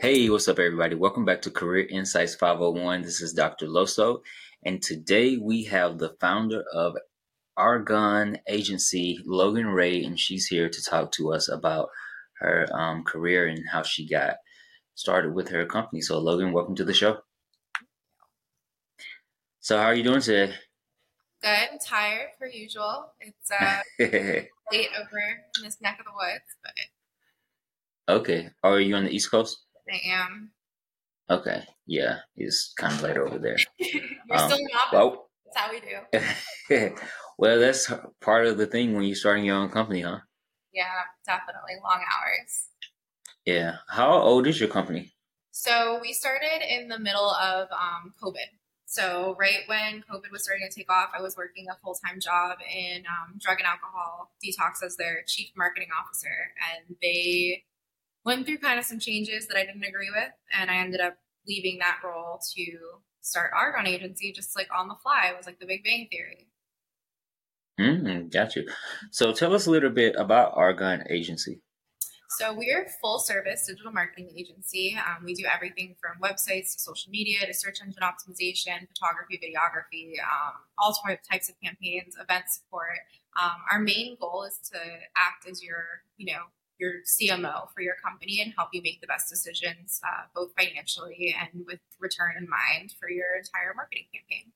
Hey, what's up, everybody? Welcome back to Career Insights 501. This is Dr. Loso, and today we have the founder of Argon Agency, Logan Rae, and she's here to talk to us about her um, career and how she got started with her company. So, Logan, welcome to the show. So, how are you doing today? Good. Tired per usual. It's uh, late over in this neck of the woods, but okay. Are you on the East Coast? I am. Okay. Yeah, it's kind of late over there. You're um, still not. Well, that's how we do. well, that's part of the thing when you're starting your own company, huh? Yeah, definitely long hours. Yeah. How old is your company? So we started in the middle of um, COVID. So right when COVID was starting to take off, I was working a full time job in um, drug and alcohol detox as their chief marketing officer, and they went through kind of some changes that I didn't agree with, and I ended up leaving that role to start Argon Agency just like on the fly. It was like the Big Bang Theory. Mm, got you. So tell us a little bit about Argon Agency. So we're a full service digital marketing agency. Um, we do everything from websites to social media to search engine optimization, photography, videography, um, all types of campaigns, event support. Um, our main goal is to act as your, you know, your CMO for your company and help you make the best decisions, uh, both financially and with return in mind for your entire marketing campaign.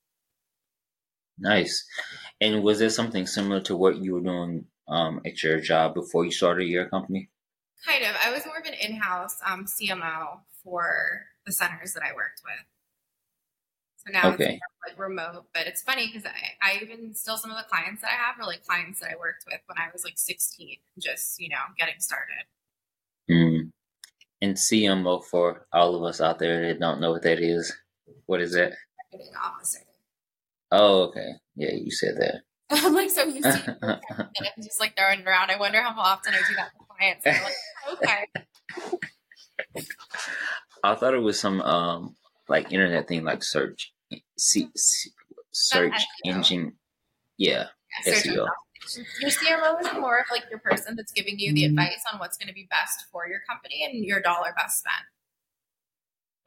Nice. And was there something similar to what you were doing um, at your job before you started your company? Kind of. I was more of an in-house um, CMO for the centers that I worked with. So now okay. it's like remote, but it's funny because I, I even still some of the clients that I have are like clients that I worked with when I was like 16, just, you know, getting started. Mm. And CMO for all of us out there that don't know what that is, what is that? Marketing officer. Oh, okay. Yeah, you said that. I'm like so used to and I'm just like throwing around. I wonder how often I do that with clients. like, okay. I thought it was some um like internet thing like search see, search engine yeah, yeah SEO. Your CMO is more of like your person that's giving you the mm-hmm. advice on what's going to be best for your company and your dollar best spent.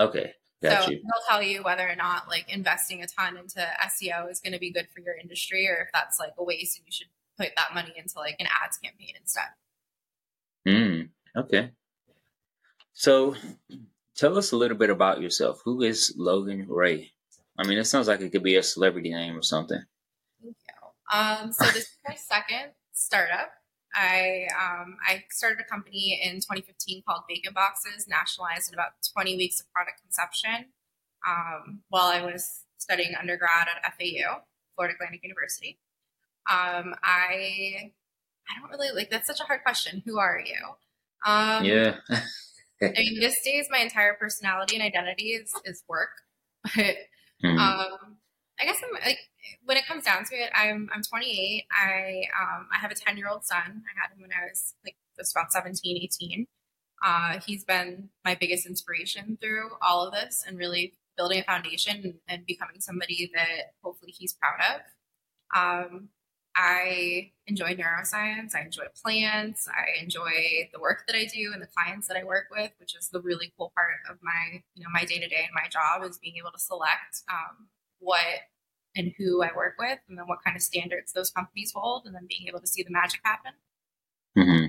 Okay. Got so you. they'll tell you whether or not like investing a ton into SEO is going to be good for your industry or if that's like a waste and you should put that money into like an ads campaign instead. Mm, okay. So tell us a little bit about yourself. Who is Logan Rae? I mean, it sounds like it could be a celebrity name or something. Thank you. Um, so this is my second startup. I um, I started a company in 2015 called Bacon Boxes, nationalized in about 20 weeks of product conception um, while I was studying undergrad at FAU, Florida Atlantic University. Um, I I don't really like that's such a hard question. Who are you? Um, yeah. I mean, this days my entire personality and identity is is work, but Mm-hmm. Um, I guess I'm like when it comes down to it, I'm I'm 28. I um I have a 10 year old son. I had him when I was like just about 17, 18. Uh, he's been my biggest inspiration through all of this and really building a foundation and, and becoming somebody that hopefully he's proud of. Um, I enjoy neuroscience. I enjoy plants. I enjoy the work that I do and the clients that I work with, which is the really cool part of my, you know, my day to day and my job is being able to select um, what and who I work with, and then what kind of standards those companies hold, and then being able to see the magic happen. Mm-hmm.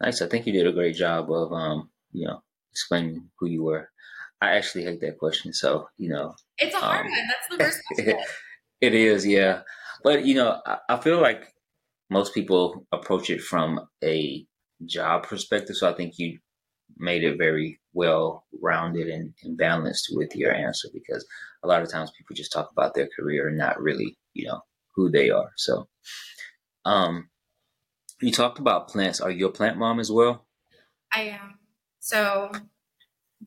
Nice. I think you did a great job of, um, you know, explaining who you were. I actually hate that question, so you know, it's a hard um, one. That's the first question. it is, yeah. But you know, I, I feel like most people approach it from a job perspective. So I think you made it very well rounded and, and, balanced with your answer because a lot of times people just talk about their career and not really, you know, who they are. So, um, you talked about plants. Are you a plant mom as well? I am. So,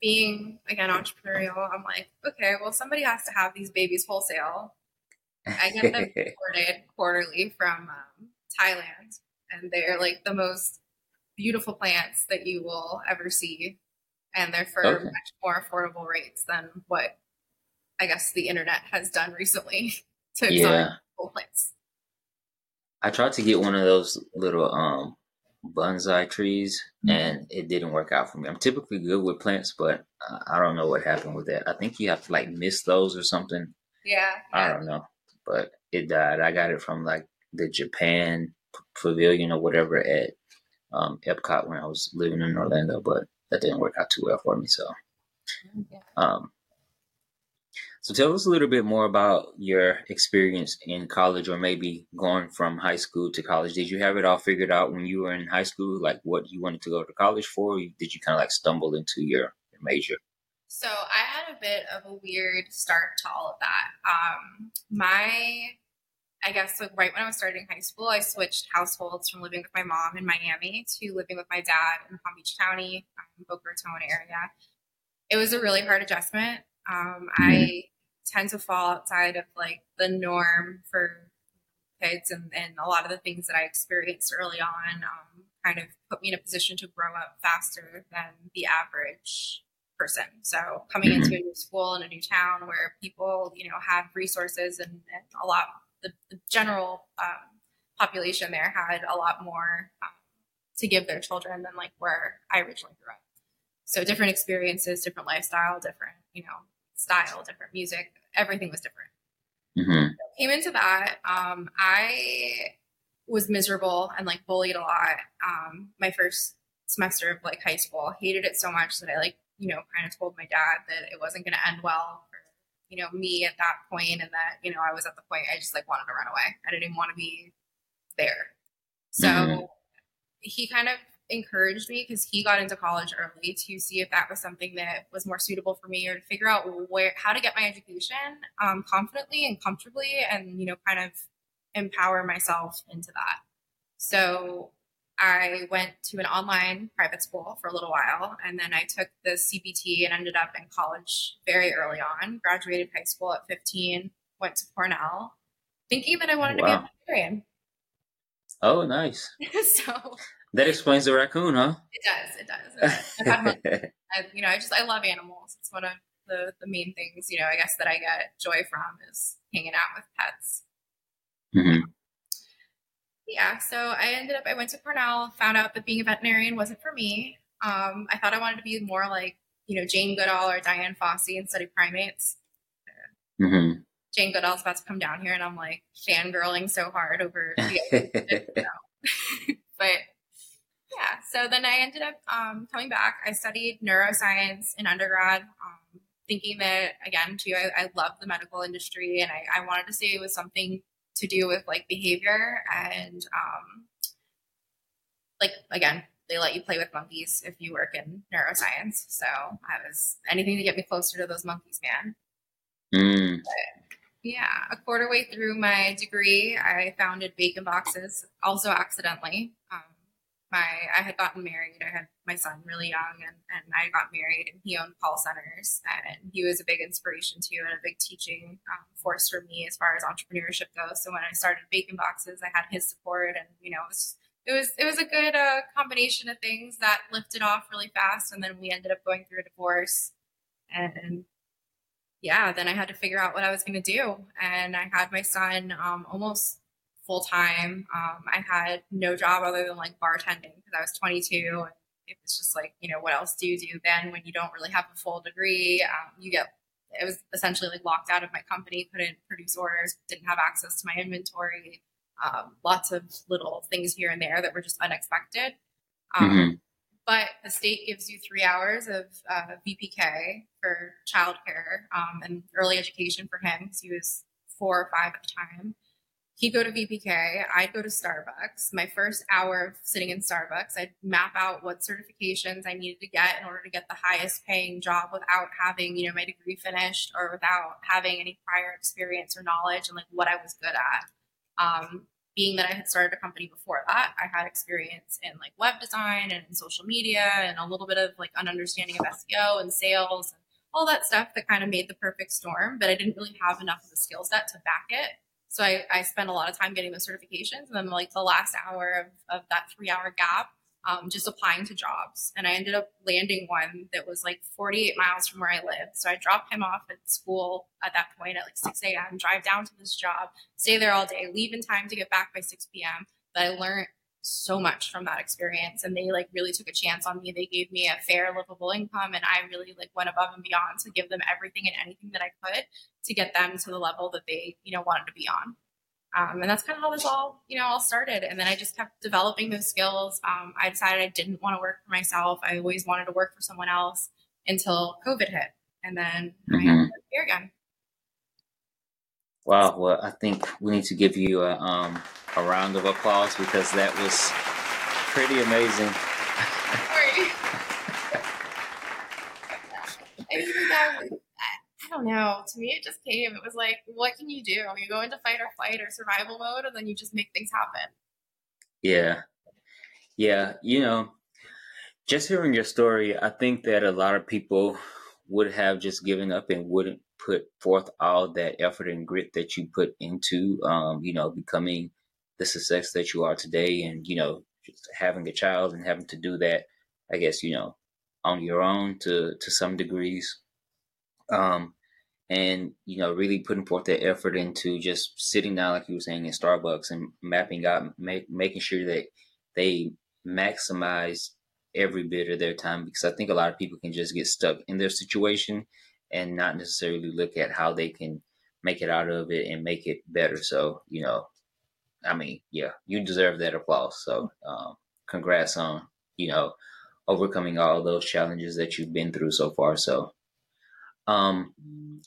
being again entrepreneurial, I'm like, okay, well, somebody has to have these babies wholesale. I get them imported quarterly from um, Thailand, and they're like the most beautiful plants that you will ever see, and they're for okay. much more affordable rates than what I guess the internet has done recently to yeah. plants. I tried to get one of those little um bonsai trees, mm-hmm. and it didn't work out for me. I'm typically good with plants, but I don't know what happened with that. I think you have to like miss those or something. Yeah. I don't know, but it died. I got it from like the Japan Pavilion or whatever at um, Epcot when I was living in Orlando, but that didn't work out too well for me. So, yeah. um, so tell us a little bit more about your experience in college or maybe going from high school to college. Did you have it all figured out when you were in high school, like what you wanted to go to college for? did you kind of like stumble into your, your major? So I had a bit of a weird start to all of that. Um, my, I guess like right when I was starting high school, I switched households from living with my mom in Miami to living with my dad in Palm Beach County, um, Boca Raton area. It was a really hard adjustment. Um, mm-hmm. I tend to fall outside of like the norm for kids and, and a lot of the things that I experienced early on um, kind of put me in a position to grow up faster than the average person. So coming into a new school in a new town where people, you know, have resources and, and a lot, the, the general um, population there had a lot more um, to give their children than like where I originally grew up. So different experiences, different lifestyle, different, you know, style, different music. Everything was different. Mm-hmm. came into that. Um, I was miserable and like bullied a lot. Um, my first semester of like high school, hated it so much that I like you know kind of told my dad that it wasn't going to end well for you know me at that point, and that you know I was at the point I just like wanted to run away. I didn't even want to be there. So mm-hmm. he kind of encouraged me because he got into college early to see if that was something that was more suitable for me or to figure out where how to get my education um, confidently and comfortably and you know kind of empower myself into that so i went to an online private school for a little while and then i took the cbt and ended up in college very early on graduated high school at 15 went to cornell thinking that i wanted wow. to be a veterinarian oh nice so that explains the raccoon, huh? It does. It does. I, you know, I just I love animals. It's one of the the main things. You know, I guess that I get joy from is hanging out with pets. Mm-hmm. Yeah. So I ended up. I went to Cornell. Found out that being a veterinarian wasn't for me. Um, I thought I wanted to be more like you know Jane Goodall or Dian Fossey and study primates. Mm-hmm. Jane Goodall's about to come down here, and I'm like fangirling so hard over. The, but yeah, so then I ended up um, coming back. I studied neuroscience in undergrad, um, thinking that, again, too, I, I love the medical industry and I, I, wanted to say it was something to do with like behavior and, um, like, again, they let you play with monkeys if you work in neuroscience. So I was anything to get me closer to those monkeys, man. Mm. But, yeah, a quarter way through my degree, I founded Bacon Boxes, also accidentally. Um, my I had gotten married. I had my son really young, and, and I got married, and he owned call centers, and he was a big inspiration too, and a big teaching um, force for me as far as entrepreneurship goes. So when I started Bacon Boxes, I had his support, and you know, it was it was, it was a good uh, combination of things that lifted off really fast, and then we ended up going through a divorce, and, yeah, then I had to figure out what I was going to do, and I had my son um, almost full time. Um, I had no job other than like bartending because I was 22 and it was just like, you know, what else do you do then when you don't really have a full degree? Um, you get, it was essentially like locked out of my company, couldn't produce orders, didn't have access to my inventory, um, lots of little things here and there that were just unexpected. Um, mm-hmm. But the state gives you three hours of uh, VPK for childcare um, and early education for him because he was four or five at the time he'd go to VPK, I'd go to Starbucks. My first hour of sitting in Starbucks, I'd map out what certifications I needed to get in order to get the highest paying job without having, you know, my degree finished or without having any prior experience or knowledge and like what I was good at. Um, being that I had started a company before that, I had experience in like web design and social media and a little bit of like an understanding of SEO and sales and all that stuff that kind of made the perfect storm, but I didn't really have enough of the skill set to back it. So I, I spent a lot of time getting those certifications. And then like the last hour of, of that three hour gap, um, just applying to jobs. And I ended up landing one that was like 48 miles from where I lived. So I dropped him off at school at that point at like 6 a.m., drive down to this job, stay there all day, leave in time to get back by 6 p.m. But I learned so much from that experience and they like really took a chance on me they gave me a fair livable income and i really like went above and beyond to give them everything and anything that i could to get them to the level that they you know wanted to be on um, and that's kind of how this all you know all started and then i just kept developing those skills um, i decided i didn't want to work for myself i always wanted to work for someone else until covid hit and then mm-hmm. i ended up here again Wow. Well, I think we need to give you a, um, a round of applause because that was pretty amazing. I mean, that was, I don't know. To me, it just came. It was like, what can you do? You go into fight or flight or survival mode, and then you just make things happen. Yeah. Yeah. You know, just hearing your story, I think that a lot of people would have just given up and wouldn't put forth all that effort and grit that you put into, um, you know, becoming the success that you are today, and you know, just having a child and having to do that, I guess, you know, on your own to to some degrees, um, and you know, really putting forth that effort into just sitting down, like you were saying, in Starbucks and mapping out, make, making sure that they maximize every bit of their time because I think a lot of people can just get stuck in their situation and not necessarily look at how they can make it out of it and make it better. So, you know, I mean, yeah, you deserve that applause. So, um, congrats on, you know, overcoming all those challenges that you've been through so far. So, um,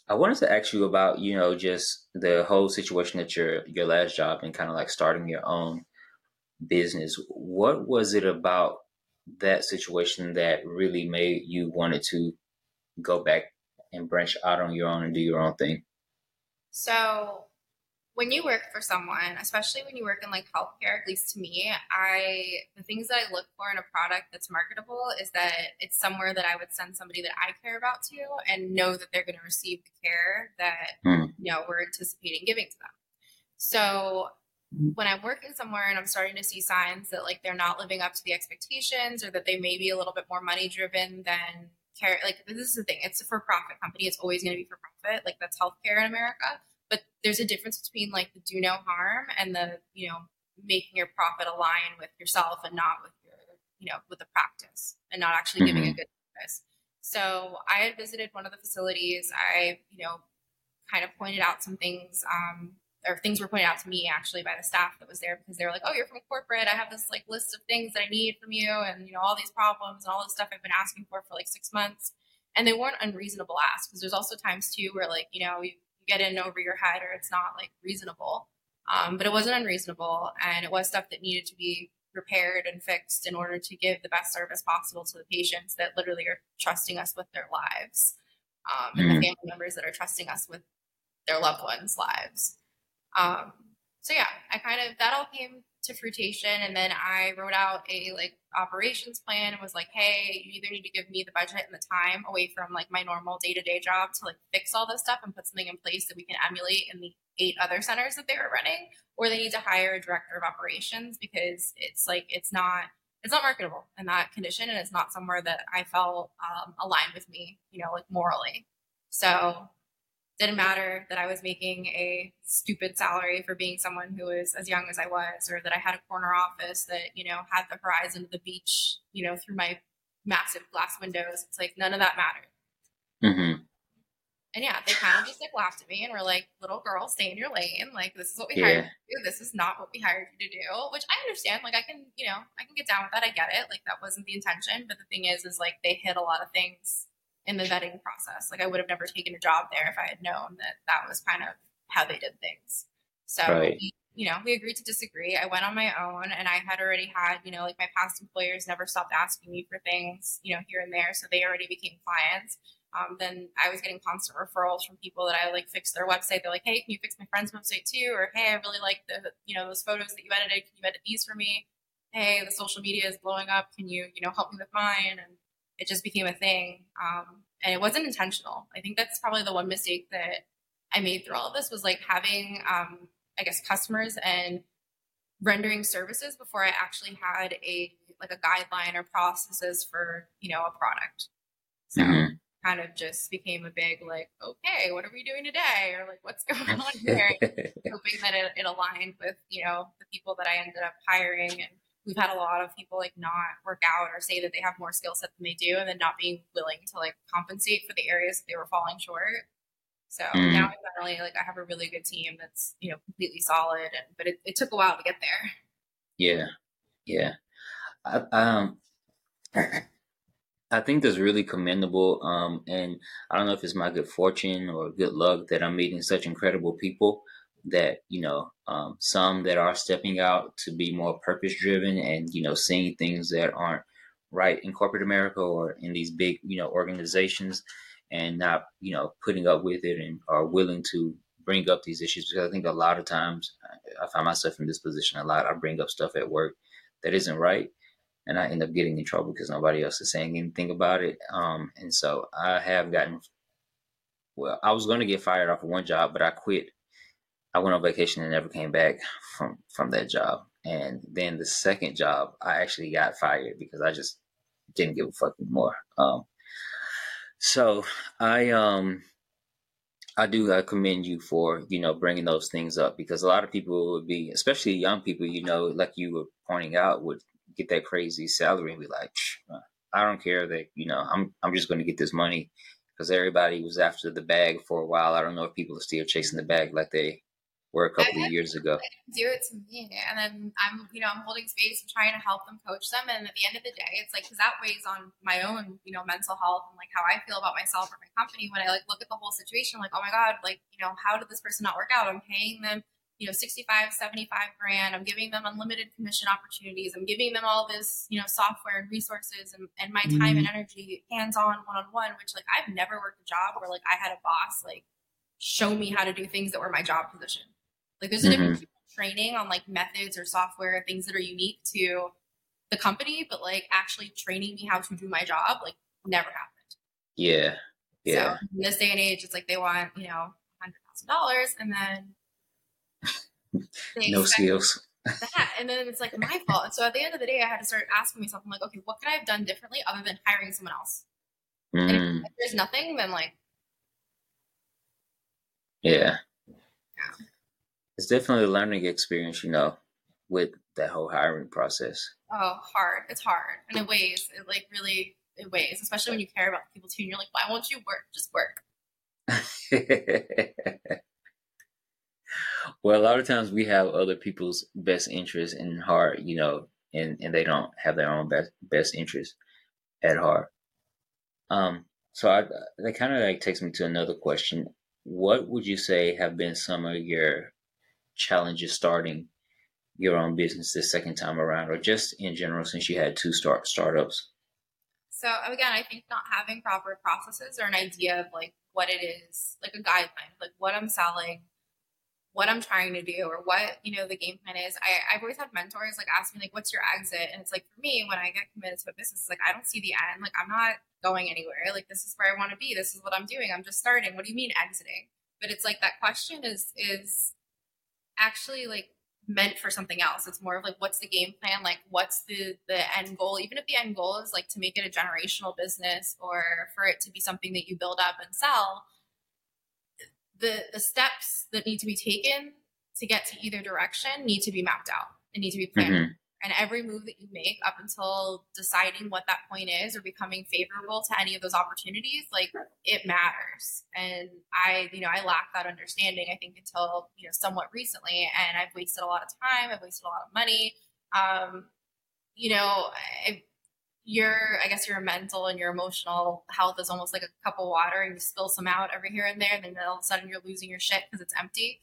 I wanted to ask you about, you know, just the whole situation at your your last job and kind of like starting your own business. What was it about that situation that really made you wanted to go back and branch out on your own and do your own thing? So, when you work for someone, especially when you work in like healthcare, at least to me, I the things that I look for in a product that's marketable is that it's somewhere that I would send somebody that I care about to and know that they're going to receive the care that mm. you know we're anticipating giving to them. So when I'm working somewhere and I'm starting to see signs that like they're not living up to the expectations or that they may be a little bit more money driven than care like this is the thing it's a for profit company it's always going to be for profit like that's healthcare in america but there's a difference between like the do no harm and the you know making your profit align with yourself and not with your you know with the practice and not actually mm-hmm. giving a mm-hmm. good service so i had visited one of the facilities i you know kind of pointed out some things um, or things were pointed out to me actually by the staff that was there because they were like, "Oh, you're from corporate. I have this like list of things that I need from you, and you know all these problems and all this stuff I've been asking for for like six months." And they weren't unreasonable asks because there's also times too where like you know you, you get in over your head or it's not like reasonable, um, but it wasn't unreasonable and it was stuff that needed to be repaired and fixed in order to give the best service possible to the patients that literally are trusting us with their lives um, and mm-hmm. the family members that are trusting us with their loved ones' lives. Um, so yeah, I kind of that all came to fruition, and then I wrote out a like operations plan and was like, hey, you either need to give me the budget and the time away from like my normal day to day job to like fix all this stuff and put something in place that we can emulate in the eight other centers that they were running, or they need to hire a director of operations because it's like it's not it's not marketable in that condition and it's not somewhere that I felt um, aligned with me, you know, like morally. So didn't matter that I was making a stupid salary for being someone who was as young as I was, or that I had a corner office that, you know, had the horizon of the beach, you know, through my massive glass windows. It's like none of that mattered. Mm-hmm. And yeah, they kind of just like laughed at me and were like, little girl, stay in your lane. Like, this is what we yeah. hired you to do. This is not what we hired you to do, which I understand. Like, I can, you know, I can get down with that. I get it. Like, that wasn't the intention. But the thing is, is like they hit a lot of things in the vetting process. Like I would have never taken a job there if I had known that that was kind of how they did things. So, right. we, you know, we agreed to disagree. I went on my own and I had already had, you know, like my past employers never stopped asking me for things, you know, here and there. So they already became clients. Um, then I was getting constant referrals from people that I like fixed their website. They're like, "Hey, can you fix my friend's website too?" Or, "Hey, I really like the you know those photos that you edited. Can you edit these for me?" "Hey, the social media is blowing up. Can you you know help me with mine?" And it just became a thing. Um, and it wasn't intentional. I think that's probably the one mistake that I made through all of this was like having, um, I guess, customers and rendering services before I actually had a like a guideline or processes for you know a product. So mm-hmm. kind of just became a big like, okay, what are we doing today, or like what's going on here? hoping that it, it aligned with you know the people that I ended up hiring and we've had a lot of people like not work out or say that they have more skill set than they do and then not being willing to like compensate for the areas that they were falling short. So mm. now finally like I have a really good team that's, you know, completely solid and but it, it took a while to get there. Yeah. Yeah. I, um I think that's really commendable. Um, and I don't know if it's my good fortune or good luck that I'm meeting such incredible people that, you know, um, some that are stepping out to be more purpose driven and, you know, seeing things that aren't right in corporate America or in these big, you know, organizations and not, you know, putting up with it and are willing to bring up these issues because I think a lot of times I find myself in this position a lot. I bring up stuff at work that isn't right and I end up getting in trouble because nobody else is saying anything about it. Um, and so I have gotten, well, I was going to get fired off of one job, but I quit. I went on vacation and never came back from from that job. And then the second job, I actually got fired because I just didn't give a fuck anymore. Um, so I um I do I commend you for you know bringing those things up because a lot of people would be, especially young people, you know, like you were pointing out, would get that crazy salary and be like, I don't care that you know I'm I'm just going to get this money because everybody was after the bag for a while. I don't know if people are still chasing the bag like they were a couple of years ago. Do it to me, and then I'm you know I'm holding space and trying to help them, coach them, and at the end of the day, it's like because that weighs on my own you know mental health and like how I feel about myself or my company when I like look at the whole situation. like, oh my god, like you know how did this person not work out? I'm paying them you know 65 75 grand i'm giving them unlimited commission opportunities i'm giving them all this you know software and resources and, and my time mm-hmm. and energy hands-on one-on-one which like i've never worked a job where like i had a boss like show me how to do things that were my job position like there's a mm-hmm. difference training on like methods or software things that are unique to the company but like actually training me how to do my job like never happened yeah yeah so in this day and age it's like they want you know $100000 and then no skills. that and then it's like my fault. And so at the end of the day, I had to start asking myself, I'm like, okay, what could I have done differently other than hiring someone else? Mm. And if, mm. if there's nothing, then like, yeah, it's definitely a learning experience, you know, with that whole hiring process. Oh, hard. It's hard, and it weighs. It like really it weighs, especially when you care about people too. And you're like, why won't you work? Just work. well, a lot of times we have other people's best interests in heart, you know, and, and they don't have their own best best interest at heart. Um, so I, that kind of like takes me to another question. What would you say have been some of your challenges starting your own business this second time around, or just in general since you had two start startups? So again, I think not having proper processes or an idea of like what it is, like a guideline, like what I'm selling, what I'm trying to do or what, you know, the game plan is. I, I've always had mentors like ask me like, what's your exit? And it's like, for me, when I get committed to a business, like, I don't see the end. Like, I'm not going anywhere. Like, this is where I want to be. This is what I'm doing. I'm just starting. What do you mean exiting? But it's like that question is, is actually like meant for something else. It's more of like, what's the game plan? Like, what's the, the end goal? Even if the end goal is like to make it a generational business or for it to be something that you build up and sell, the the steps that need to be taken to get to either direction need to be mapped out and need to be planned. Mm-hmm. And every move that you make up until deciding what that point is or becoming favorable to any of those opportunities, like it matters. And I, you know, I lack that understanding, I think, until, you know, somewhat recently. And I've wasted a lot of time, I've wasted a lot of money. Um, you know, I, your I guess your mental and your emotional health is almost like a cup of water and you spill some out every here and there and then all of a sudden you're losing your shit because it's empty.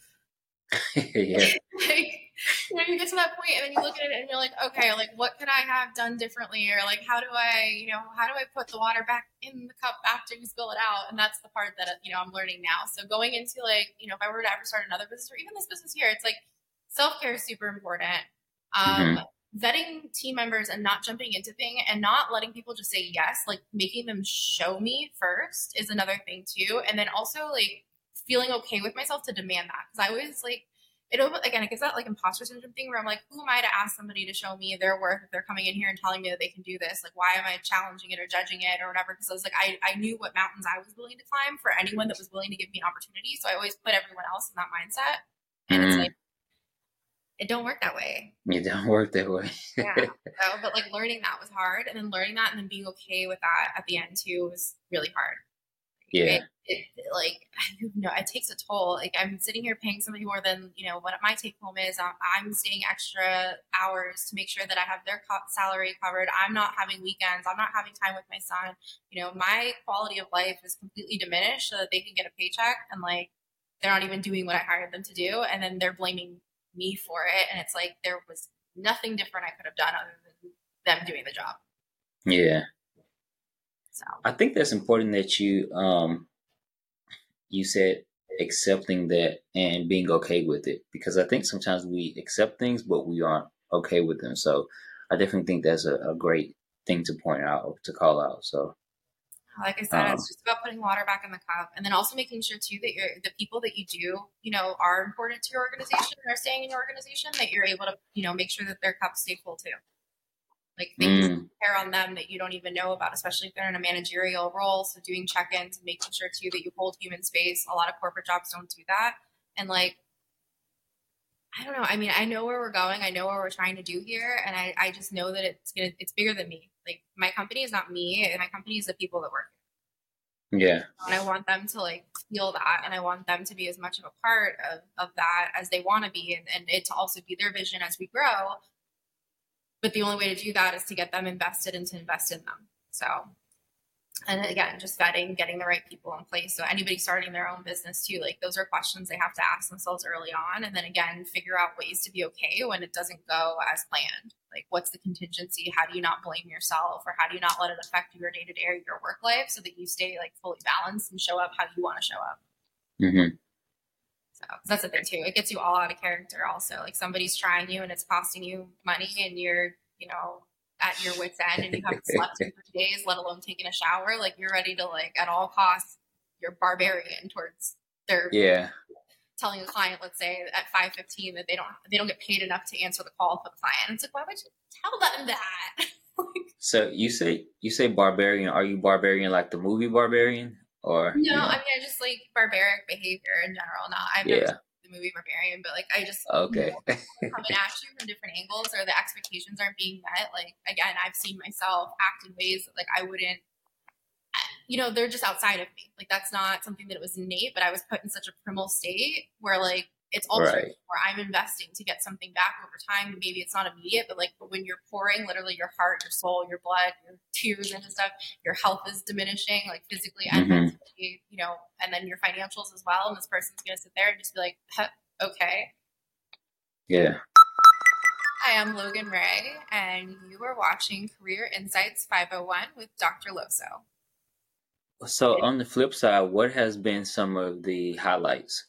yeah. like, know, you get to that point and then you look at it and you're like, okay, like what could I have done differently? Or like how do I, you know, how do I put the water back in the cup after you spill it out? And that's the part that you know I'm learning now. So going into like, you know, if I were to ever start another business or even this business here, it's like self care is super important. Um, mm-hmm vetting team members and not jumping into thing and not letting people just say yes, like making them show me first is another thing too. And then also like feeling okay with myself to demand that because I always like it again it gives that like imposter syndrome thing where I'm like, who am I to ask somebody to show me their worth if they're coming in here and telling me that they can do this? Like, why am I challenging it or judging it or whatever? Because I was like, I, I knew what mountains I was willing to climb for anyone that was willing to give me an opportunity. So I always put everyone else in that mindset. And mm-hmm. it's like it don't work that way. It don't work that way. yeah. So, but like learning that was hard, and then learning that, and then being okay with that at the end too was really hard. Yeah. It, it, like you know, it takes a toll. Like I'm sitting here paying somebody more than you know what my take home is. I'm, I'm staying extra hours to make sure that I have their co- salary covered. I'm not having weekends. I'm not having time with my son. You know, my quality of life is completely diminished so that they can get a paycheck and like they're not even doing what I hired them to do, and then they're blaming me for it. And it's like there was nothing different I could have done other than them doing the job. Yeah. So I think that's important that you um you said accepting that and being okay with it because I think sometimes we accept things but we aren't okay with them. So I definitely think that's a, a great thing to point out to call out. So like I said, um, it's just about putting water back in the cup, and then also making sure too that you're the people that you do, you know, are important to your organization and are staying in your organization. That you're able to, you know, make sure that their cups stay full too. Like things mm. care on them that you don't even know about, especially if they're in a managerial role. So doing check-ins and making sure too that you hold human space. A lot of corporate jobs don't do that, and like I don't know. I mean, I know where we're going. I know what we're trying to do here, and I, I just know that it's gonna it's bigger than me. Like my company is not me, and my company is the people that work. Yeah. And I want them to like feel that, and I want them to be as much of a part of, of that as they want to be, and, and it to also be their vision as we grow. But the only way to do that is to get them invested and to invest in them. So and again just vetting getting the right people in place so anybody starting their own business too like those are questions they have to ask themselves early on and then again figure out ways to be okay when it doesn't go as planned like what's the contingency how do you not blame yourself or how do you not let it affect your day-to-day or your work life so that you stay like fully balanced and show up how you want to show up mm-hmm. So that's the thing too it gets you all out of character also like somebody's trying you and it's costing you money and you're you know at your wits end and you haven't slept in three days, let alone taking a shower, like you're ready to like at all costs, you're barbarian towards their yeah. Telling a client, let's say at five fifteen, that they don't they don't get paid enough to answer the call for the client. It's like, why would you tell them that? so you say you say barbarian. Are you barbarian like the movie Barbarian, or no? You know? I mean, I just like barbaric behavior in general. Not I've yeah. never the movie Barbarian, but like I just okay coming at you from different angles or the expectations aren't being met. Like again, I've seen myself act in ways that like I wouldn't. You know, they're just outside of me. Like that's not something that it was innate, but I was put in such a primal state where like it's also right. where I'm investing to get something back over time. Maybe it's not immediate, but like but when you're pouring literally your heart, your soul, your blood, your tears into stuff, your health is diminishing, like physically and mm-hmm. mentally, you know, and then your financials as well. And this person's gonna sit there and just be like, okay. Yeah. Hi, I'm Logan Rae, and you are watching Career Insights 501 with Dr. Loso. So, on the flip side, what has been some of the highlights?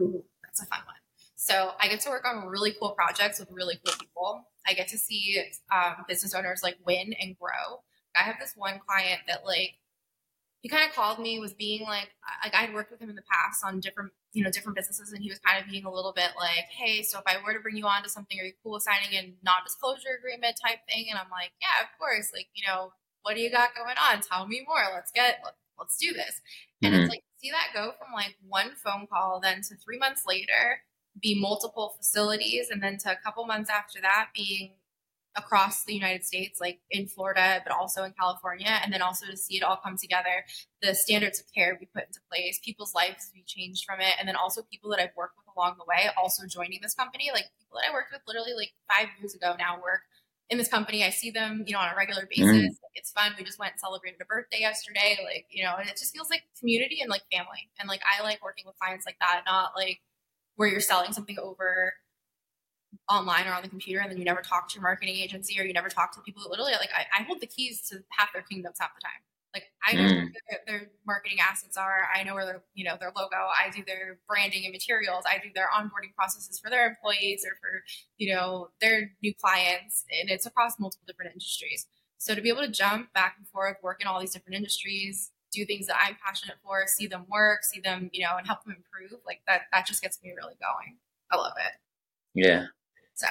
Ooh a fun one. So I get to work on really cool projects with really cool people. I get to see um, business owners like win and grow. I have this one client that like he kind of called me was being like like I'd worked with him in the past on different you know different businesses and he was kind of being a little bit like hey so if I were to bring you on to something are you cool signing a non-disclosure agreement type thing and I'm like yeah of course like you know what do you got going on tell me more let's get let's do this and mm-hmm. it's like see that go from like one phone call then to three months later be multiple facilities and then to a couple months after that being across the United States, like in Florida, but also in California, and then also to see it all come together, the standards of care we put into place, people's lives be changed from it, and then also people that I've worked with along the way also joining this company, like people that I worked with literally like five years ago now work in this company. I see them, you know, on a regular basis. Mm. It's fun. We just went and celebrated a birthday yesterday. Like, you know, and it just feels like community and like family. And like, I like working with clients like that, not like where you're selling something over online or on the computer and then you never talk to your marketing agency or you never talk to the people that literally like I, I hold the keys to half their kingdoms half the time. Like I know mm. their, their, marketing assets are. I know where their you know their logo. I do their branding and materials. I do their onboarding processes for their employees or for you know their new clients, and it's across multiple different industries. So to be able to jump back and forth, work in all these different industries, do things that I'm passionate for, see them work, see them you know, and help them improve, like that that just gets me really going. I love it. Yeah. So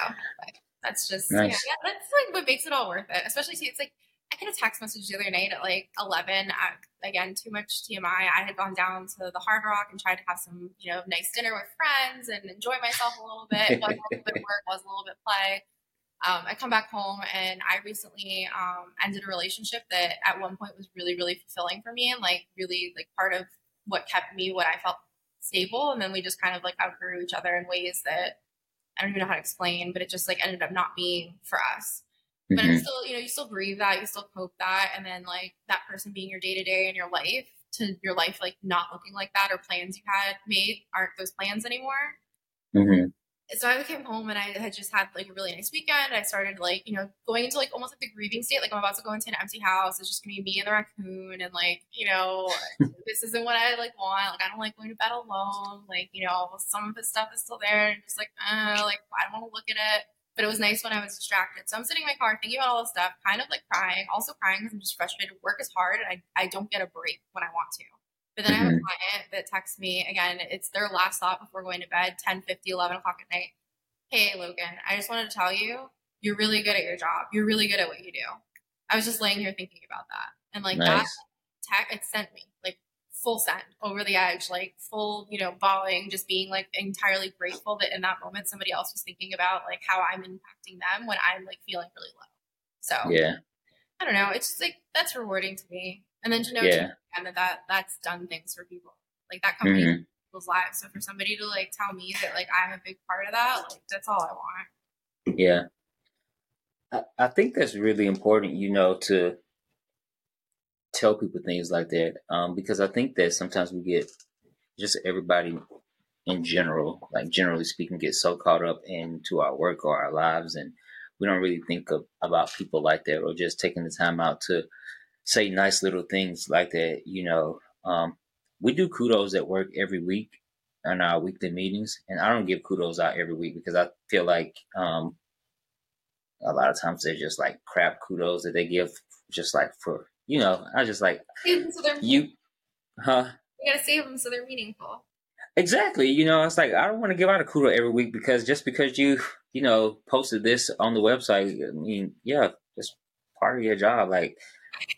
that's just nice. yeah, yeah, that's like what makes it all worth it. Especially see, it's like I get a text message the other night at like 11. again, too much TMI. I had gone down to the Hard Rock and tried to have some, you know, nice dinner with friends and enjoy myself a little bit. It was a little bit work, was a little bit play. Um, I come back home and I recently um, ended a relationship that at one point was really, really fulfilling for me and like really like part of what kept me what I felt stable. And then we just kind of like outgrew each other in ways that I don't even know how to explain, but it just like ended up not being for us. But mm-hmm. it's still, you know, you still grieve that, you still cope that, and then like that person being your day to day in your life to your life like not looking like that or plans you had made aren't those plans anymore. Mm-hmm so I came home and I had just had like a really nice weekend. I started like, you know, going into like almost like the grieving state. Like I'm about to go into an empty house. It's just gonna be me and the raccoon and like, you know, this isn't what I like want. Like I don't like going to bed alone. Like, you know, some of his stuff is still there and just like, uh, like I don't want to look at it. But it was nice when I was distracted. So I'm sitting in my car thinking about all this stuff, kind of like crying, also crying because I'm just frustrated. Work is hard and I, I don't get a break when I want to. But then mm-hmm. I have a mm-hmm. client that texts me again. It's their last thought before going to bed, 10, 50, 11 o'clock at night. Hey, Logan, I just wanted to tell you, you're really good at your job. You're really good at what you do. I was just laying here thinking about that. And like nice. that tech, it sent me like full send over the edge, like full, you know, bawling, just being like entirely grateful that in that moment somebody else was thinking about like how I'm impacting them when I'm like feeling really low. So yeah, I don't know. It's just like that's rewarding to me and then to know yeah. that that that's done things for people like that company mm-hmm. people's lives so for somebody to like tell me that like i'm a big part of that like that's all i want yeah I, I think that's really important you know to tell people things like that um, because i think that sometimes we get just everybody in general like generally speaking get so caught up into our work or our lives and we don't really think of about people like that or just taking the time out to say nice little things like that. You know, um, we do kudos at work every week in our weekly meetings, and I don't give kudos out every week because I feel like um, a lot of times they're just like crap kudos that they give just like for you know. I was just like so you, huh? You gotta save them so they're meaningful. Exactly. You know, it's like I don't want to give out a kudo every week because just because you you know posted this on the website, I mean, yeah, just part of your job. Like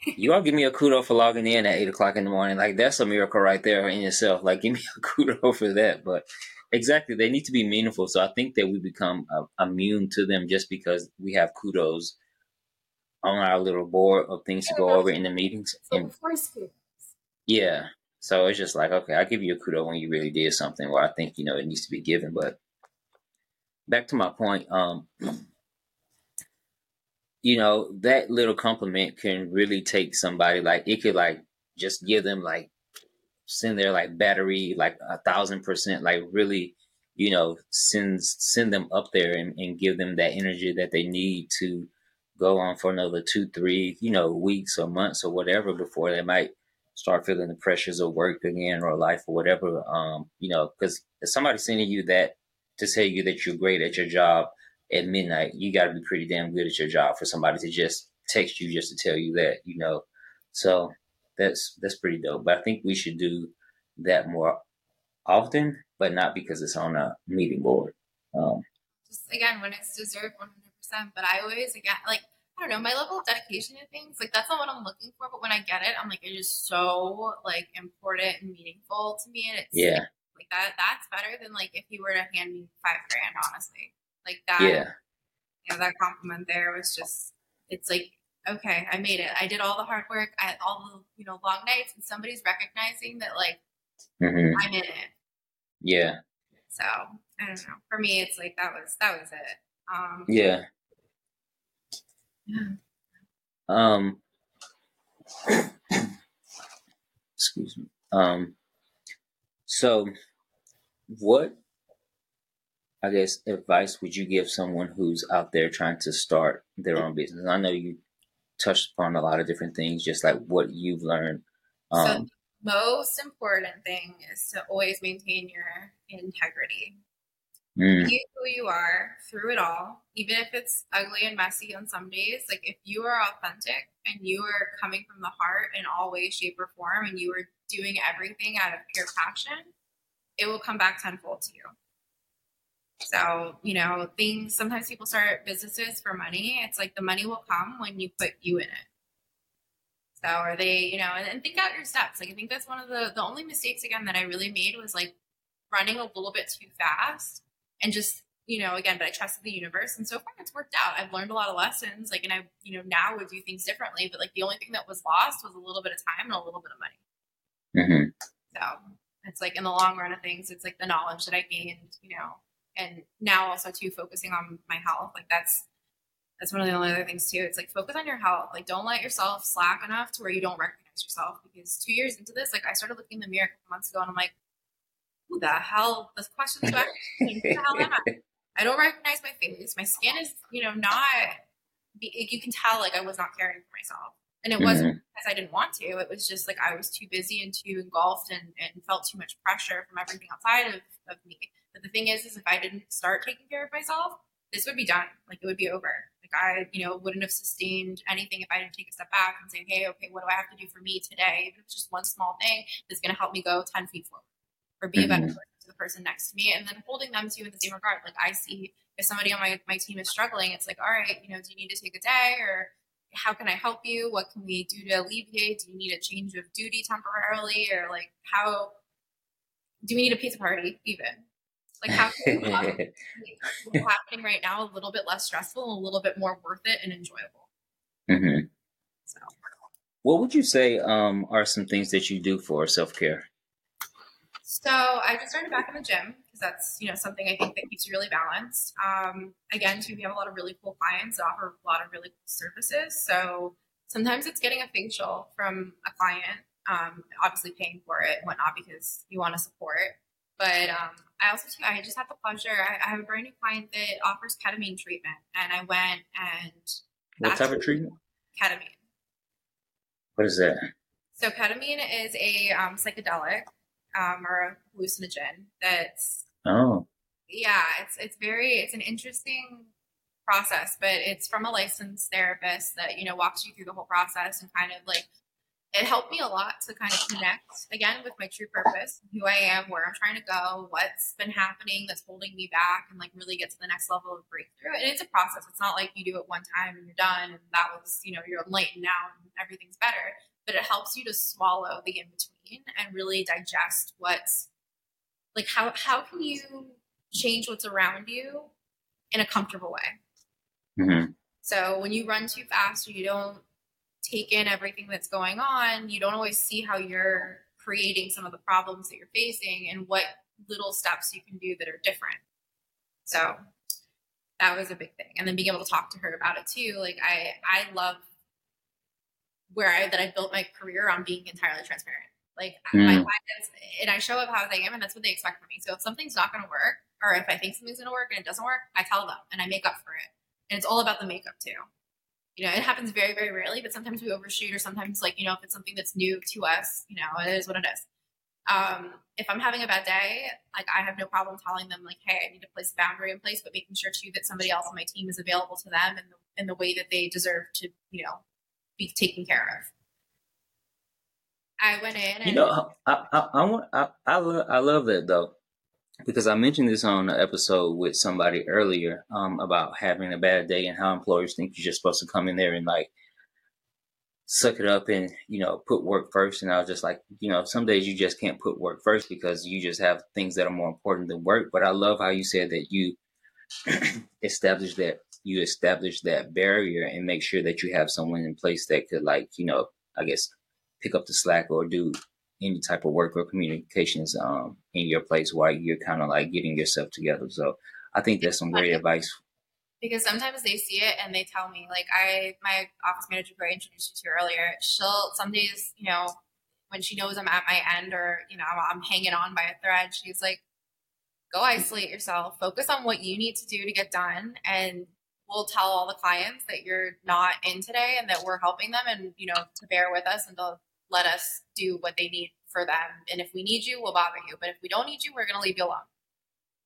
you all give me a kudo for logging in at eight o'clock in the morning. Like that's a miracle right there in itself. Like give me a kudo for that. But exactly, they need to be meaningful. So I think that we become uh, immune to them just because we have kudos on our little board of things to go over in the meetings. And, yeah. So it's just like, okay, I'll give you a kudo when you really did something where I think, you know, it needs to be given. But back to my point, um, you know, that little compliment can really take somebody like it could like just give them like send their like battery like a thousand percent, like really, you know, send send them up there and, and give them that energy that they need to go on for another two, three, you know, weeks or months or whatever before they might start feeling the pressures of work again or life or whatever. Um, you know, because if somebody's sending you that to tell you that you're great at your job, at midnight, you got to be pretty damn good at your job for somebody to just text you just to tell you that, you know. So that's that's pretty dope. But I think we should do that more often, but not because it's on a meeting board. Um, just again, when it's deserved, one hundred percent. But I always again like I don't know my level of dedication to things like that's not what I'm looking for. But when I get it, I'm like it is so like important and meaningful to me, and it's yeah. Like that, that's better than like if you were to hand me five grand, honestly. Like that. Yeah. You know, that compliment there was just, it's like, okay, I made it. I did all the hard work. I had all the, you know, long nights and somebody's recognizing that like mm-hmm. I'm in it. Yeah. So I don't know. For me, it's like, that was, that was it. Um, yeah. Um, excuse me. Um, so what I guess, advice would you give someone who's out there trying to start their own business? I know you touched upon a lot of different things, just like what you've learned. Um, so, most important thing is to always maintain your integrity. Mm. Be who you are through it all, even if it's ugly and messy on some days. Like if you are authentic and you are coming from the heart in all ways, shape, or form, and you are doing everything out of pure passion, it will come back tenfold to you. So, you know, things sometimes people start businesses for money. It's like the money will come when you put you in it. So are they, you know, and, and think out your steps. Like I think that's one of the the only mistakes again that I really made was like running a little bit too fast and just you know again but i trusted the universe and so far it's worked out. I've learned a lot of lessons like and i you know now would do things differently but like the only thing that was lost was a little bit of time and a little bit of money. Mm-hmm. so it's like in the long run of things it's like the knowledge that i gained you know and now also too focusing on my health like that's that's one of the only other things too it's like focus on your health like don't let yourself slack enough to where you don't recognize yourself because two years into this like i started looking in the mirror a couple months ago and i'm like who the hell this question's back who the hell am i I don't recognize my face. My skin is, you know, not. You can tell like I was not caring for myself, and it mm-hmm. wasn't because I didn't want to. It was just like I was too busy and too engulfed and, and felt too much pressure from everything outside of, of me. But the thing is, is if I didn't start taking care of myself, this would be done. Like it would be over. Like I, you know, wouldn't have sustained anything if I didn't take a step back and say, hey, okay, what do I have to do for me today? Even if it's just one small thing that's going to help me go ten feet forward or be mm-hmm. a better mm-hmm. person to the person next to me and then holding them to in the same regard. Like I see if somebody on my, my team is struggling, it's like, all right, you know, do you need to take a day or how can I help you? What can we do to alleviate? Do you need a change of duty temporarily? Or like how do we need a pizza party even? Like how can we make what's happening right now a little bit less stressful and a little bit more worth it and enjoyable. Mm-hmm. So what would you say um, are some things that you do for self care? So I just started back in the gym because that's you know something I think that keeps you really balanced. Um, again, too, we have a lot of really cool clients that offer a lot of really cool services. So sometimes it's getting a facial from a client, um, obviously paying for it and whatnot because you want to support. But um, I also too, I just had the pleasure. I, I, have a brand new client that offers ketamine treatment, and I went and what type of treatment? Ketamine. What is that? So ketamine is a um, psychedelic um, or a hallucinogen. That's oh yeah, it's it's very it's an interesting process, but it's from a licensed therapist that you know walks you through the whole process and kind of like it helped me a lot to kind of connect again with my true purpose, who I am, where I'm trying to go, what's been happening that's holding me back, and like really get to the next level of breakthrough. And it's a process. It's not like you do it one time and you're done, and that was you know you're enlightened now and everything's better. But it helps you to swallow the in between and really digest what's like how how can you change what's around you in a comfortable way? Mm-hmm. so when you run too fast or you don't take in everything that's going on you don't always see how you're creating some of the problems that you're facing and what little steps you can do that are different. So that was a big thing. And then being able to talk to her about it too like i i love where i that i built my career on being entirely transparent like mm. my clients, and I show up how I am, and that's what they expect from me. So if something's not going to work, or if I think something's going to work and it doesn't work, I tell them and I make up for it. And it's all about the makeup too. You know, it happens very, very rarely, but sometimes we overshoot, or sometimes like you know, if it's something that's new to us, you know, it is what it is. Um, if I'm having a bad day, like I have no problem telling them like, hey, I need to place a boundary in place, but making sure too that somebody else on my team is available to them and the in the way that they deserve to, you know, be taken care of. I went in. you know, I I I, want, I, I, love, I love that though, because I mentioned this on an episode with somebody earlier um, about having a bad day and how employers think you're just supposed to come in there and like suck it up and you know put work first. And I was just like, you know, some days you just can't put work first because you just have things that are more important than work. But I love how you said that you establish that you establish that barrier and make sure that you have someone in place that could like you know I guess pick up the slack or do any type of work or communications um, in your place while you're kind of like getting yourself together. So I think that's some great advice. Because sometimes they see it and they tell me, like I, my office manager who I introduced you to earlier, she'll some days, you know, when she knows I'm at my end or you know I'm, I'm hanging on by a thread, she's like, "Go isolate yourself. Focus on what you need to do to get done, and we'll tell all the clients that you're not in today and that we're helping them, and you know to bear with us until let us do what they need for them. And if we need you, we'll bother you. But if we don't need you, we're going to leave you alone.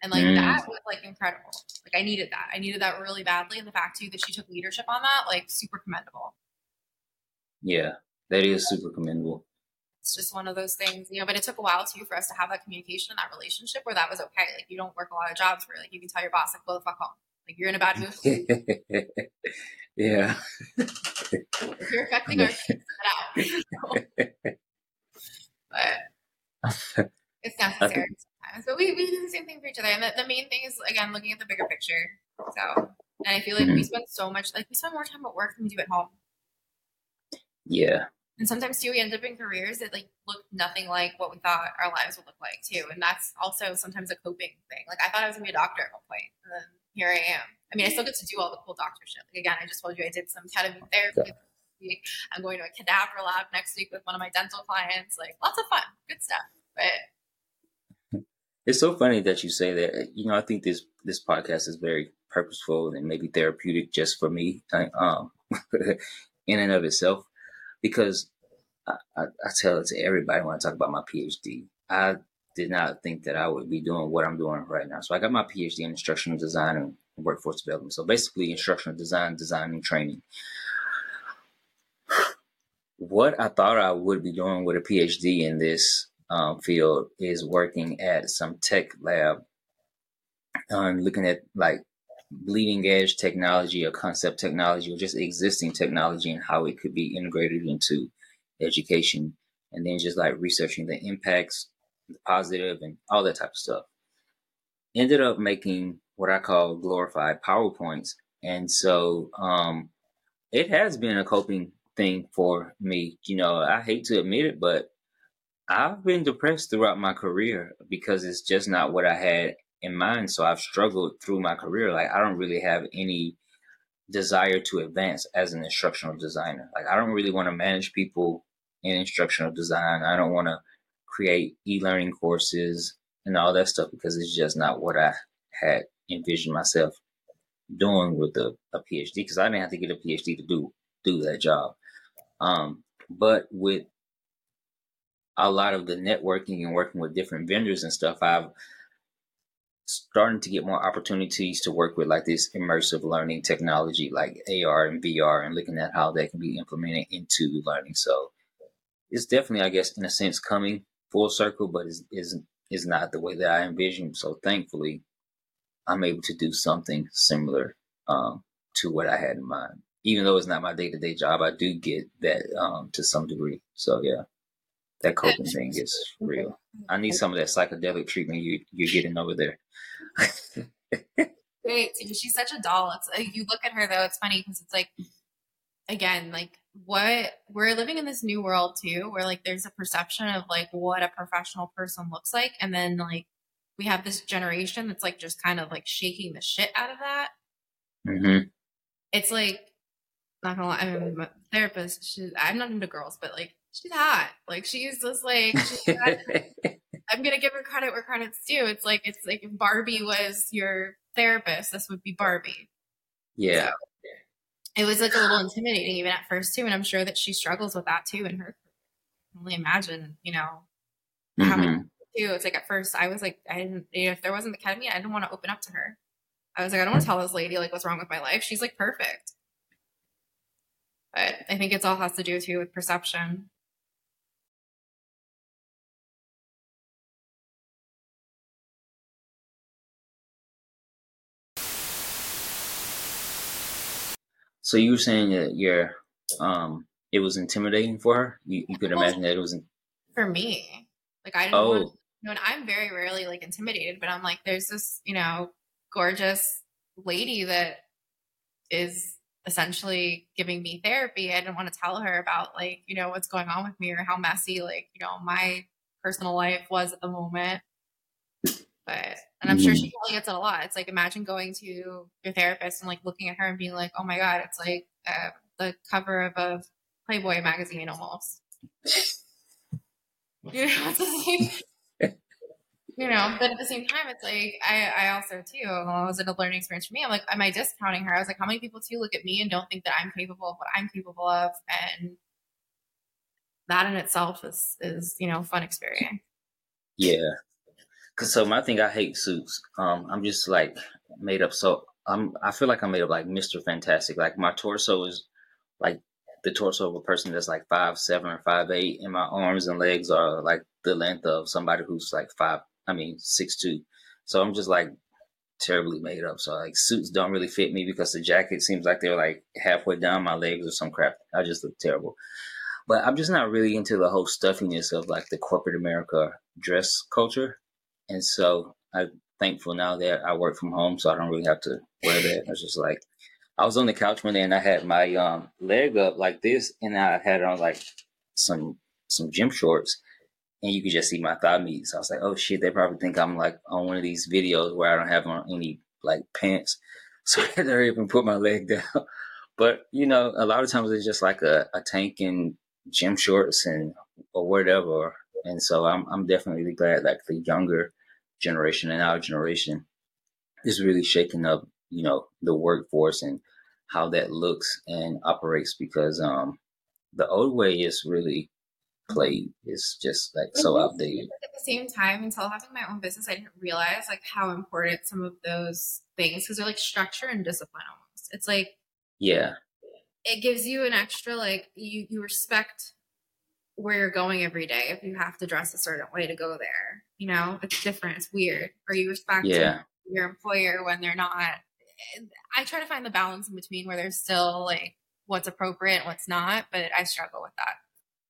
And like mm. that was like incredible. Like I needed that. I needed that really badly. And the fact too that she took leadership on that, like super commendable. Yeah, that is super commendable. It's just one of those things, you know, but it took a while too for us to have that communication and that relationship where that was okay. Like you don't work a lot of jobs where like you can tell your boss like go the fuck home. Like you're in a bad mood. yeah. you're affecting our kids, out but it's necessary sometimes. But we, we do the same thing for each other. And the, the main thing is, again, looking at the bigger picture. So, and I feel like mm-hmm. we spend so much, like, we spend more time at work than we do at home. Yeah. And sometimes too, we end up in careers that like look nothing like what we thought our lives would look like too. And that's also sometimes a coping thing. Like I thought I was gonna be a doctor at one point, and then here I am. I mean, I still get to do all the cool doctor shit. Like again, I just told you I did some ketamine therapy. Yeah. I'm going to a cadaver lab next week with one of my dental clients. Like lots of fun, good stuff. But it's so funny that you say that. You know, I think this this podcast is very purposeful and maybe therapeutic just for me, um, in and of itself because I, I, I tell it to everybody when I talk about my PhD. I did not think that I would be doing what I'm doing right now. So I got my PhD in instructional design and workforce development. So basically, instructional design, design and training. What I thought I would be doing with a PhD in this um, field is working at some tech lab and looking at like bleeding edge technology or concept technology or just existing technology and how it could be integrated into education. And then just like researching the impacts the positive and all that type of stuff. Ended up making what i call glorified powerpoints. And so um it has been a coping thing for me. You know i hate to admit it but i've been depressed throughout my career because it's just not what i had in mind. So I've struggled through my career. Like I don't really have any desire to advance as an instructional designer. Like I don't really want to manage people in instructional design. I don't want to create e-learning courses and all that stuff because it's just not what I had envisioned myself doing with a, a PhD because I didn't have to get a PhD to do do that job. Um, but with a lot of the networking and working with different vendors and stuff, I've starting to get more opportunities to work with like this immersive learning technology like AR and VR and looking at how they can be implemented into learning. So it's definitely, I guess, in a sense, coming full circle, but is is is not the way that I envisioned. So thankfully, I'm able to do something similar um, to what I had in mind. Even though it's not my day to day job, I do get that um, to some degree. So yeah that coping thing is real. I need some of that psychedelic treatment you you're getting over there. Great, she's such a doll. It's uh, you look at her though. It's funny because it's like, again, like what we're living in this new world too, where like there's a perception of like what a professional person looks like, and then like we have this generation that's like just kind of like shaking the shit out of that. Mm-hmm. It's like not gonna lie, I'm a therapist. She's, I'm not into girls, but like she's hot. Like she's just like she's I'm gonna give her credit where credit's due. It's like it's like if Barbie was your therapist, this would be Barbie. Yeah. So it was like a little intimidating even at first too, and I'm sure that she struggles with that too in her. I can only imagine, you know, mm-hmm. how many too. It's like at first I was like I didn't you know, if there wasn't the ketamine, I didn't want to open up to her. I was like I don't want to tell this lady like what's wrong with my life. She's like perfect. But I think it's all has to do too with perception. So you were saying that your um it was intimidating for her. You, you could imagine that it was in- for me. Like I didn't oh. want, you know, and I'm very rarely like intimidated, but I'm like, there's this, you know, gorgeous lady that is essentially giving me therapy. I didn't want to tell her about like, you know, what's going on with me or how messy like, you know, my personal life was at the moment. But and I'm mm-hmm. sure she probably gets it a lot. It's like imagine going to your therapist and like looking at her and being like, "Oh my god, it's like uh, the cover of a Playboy magazine almost." you know, it's like, you know, but at the same time, it's like I, I also too. Well, it was a learning experience for me. I'm like, am I discounting her? I was like, how many people too look at me and don't think that I'm capable of what I'm capable of, and that in itself is is you know fun experience. Yeah, Cause so my thing, I hate suits. Um, I'm just like made up. So I'm, I feel like I'm made up like Mr. Fantastic. Like my torso is like the torso of a person that's like five seven or five eight, and my arms and legs are like the length of somebody who's like five. I mean six two. So I'm just like terribly made up. So like suits don't really fit me because the jacket seems like they're like halfway down my legs or some crap. I just look terrible. but I'm just not really into the whole stuffiness of like the corporate America dress culture, and so I'm thankful now that I work from home, so I don't really have to wear that. It's just like I was on the couch one day and I had my um leg up like this, and I had on like some some gym shorts, and you could just see my thigh meat. So I was like, oh shit, they probably think I'm like on one of these videos where I don't have on any like pants. So I had to hurry up and put my leg down. But you know, a lot of times it's just like a, a tank and gym shorts and or whatever. And so I'm I'm definitely glad like the younger generation and our generation is really shaking up, you know, the workforce and how that looks and operates because um the old way is really played is just like so mm-hmm. outdated. At the same time, until having my own business, I didn't realize like how important some of those things because they're like structure and discipline almost. It's like yeah, it gives you an extra like you you respect where you're going every day if you have to dress a certain way to go there. You know, it's different. It's weird. Or you respect yeah. your employer when they're not. I try to find the balance in between where there's still like what's appropriate and what's not, but I struggle with that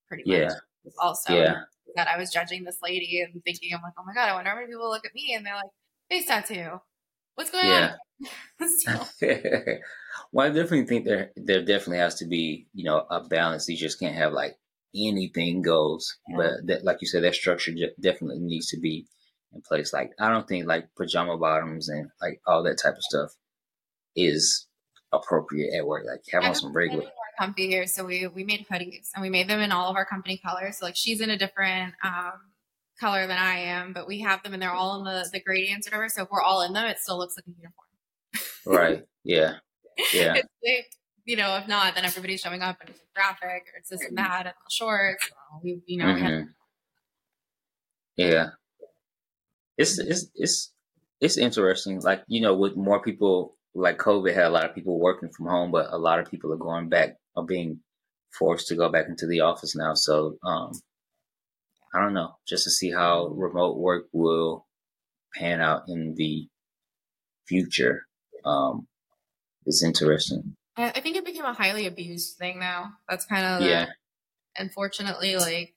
pretty yeah. much. Also, yeah. that I was judging this lady and thinking, I'm like, oh my god, I wonder how many people look at me and they're like, face tattoo. What's going yeah. on? well, I definitely think there there definitely has to be you know a balance. You just can't have like anything goes, yeah. but that like you said, that structure definitely needs to be in place. Like I don't think like pajama bottoms and like all that type of stuff is appropriate at work. Like have on some regular comfy here, so we we made hoodies and we made them in all of our company colors. So like she's in a different um, color than I am, but we have them and they're all in the the gradients or whatever. So if we're all in them, it still looks like a uniform. right. Yeah. Yeah. Like, you know, if not, then everybody's showing up and it's graphic or it's this and that and all shorts. We, you know, mm-hmm. had- yeah. It's it's it's it's interesting. Like you know, with more people like COVID had a lot of people working from home, but a lot of people are going back or being forced to go back into the office now. So um, I don't know, just to see how remote work will pan out in the future. Um, is interesting. I think it became a highly abused thing now. That's kind of yeah. Unfortunately, like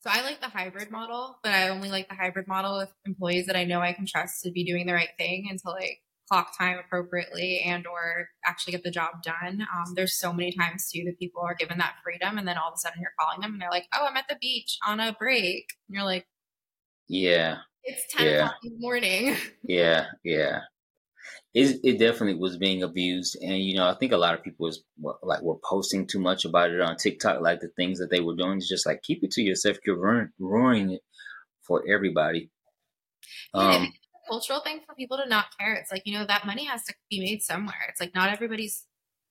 so I like the hybrid model, but I only like the hybrid model with employees that I know I can trust to be doing the right thing and to like clock time appropriately and or actually get the job done. Um, there's so many times too that people are given that freedom and then all of a sudden you're calling them and they're like, Oh, I'm at the beach on a break. And you're like, Yeah. It's 10 yeah. o'clock in the morning. yeah, yeah. It, it definitely was being abused, and you know I think a lot of people was like were posting too much about it on TikTok, like the things that they were doing. Is just like keep it to yourself. You're ruin, ruining it for everybody. Yeah, um, cultural thing for people to not care. It's like, you know, that money has to be made somewhere. It's like not everybody's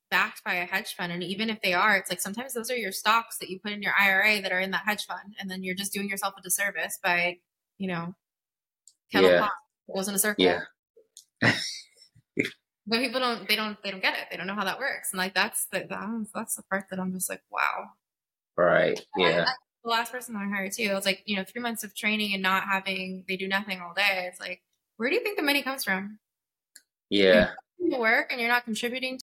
backed by a hedge fund. And even if they are, it's like sometimes those are your stocks that you put in your IRA that are in that hedge fund. And then you're just doing yourself a disservice by, you know, kettle yeah. pot wasn't a circle. Yeah. but people don't they don't they don't get it. They don't know how that works. And like that's the that's, that's the part that I'm just like, wow. Right. Yeah. I, I, the last person I hired too, it was like, you know, three months of training and not having they do nothing all day. It's like where do you think the money comes from? Yeah. You work and you're not contributing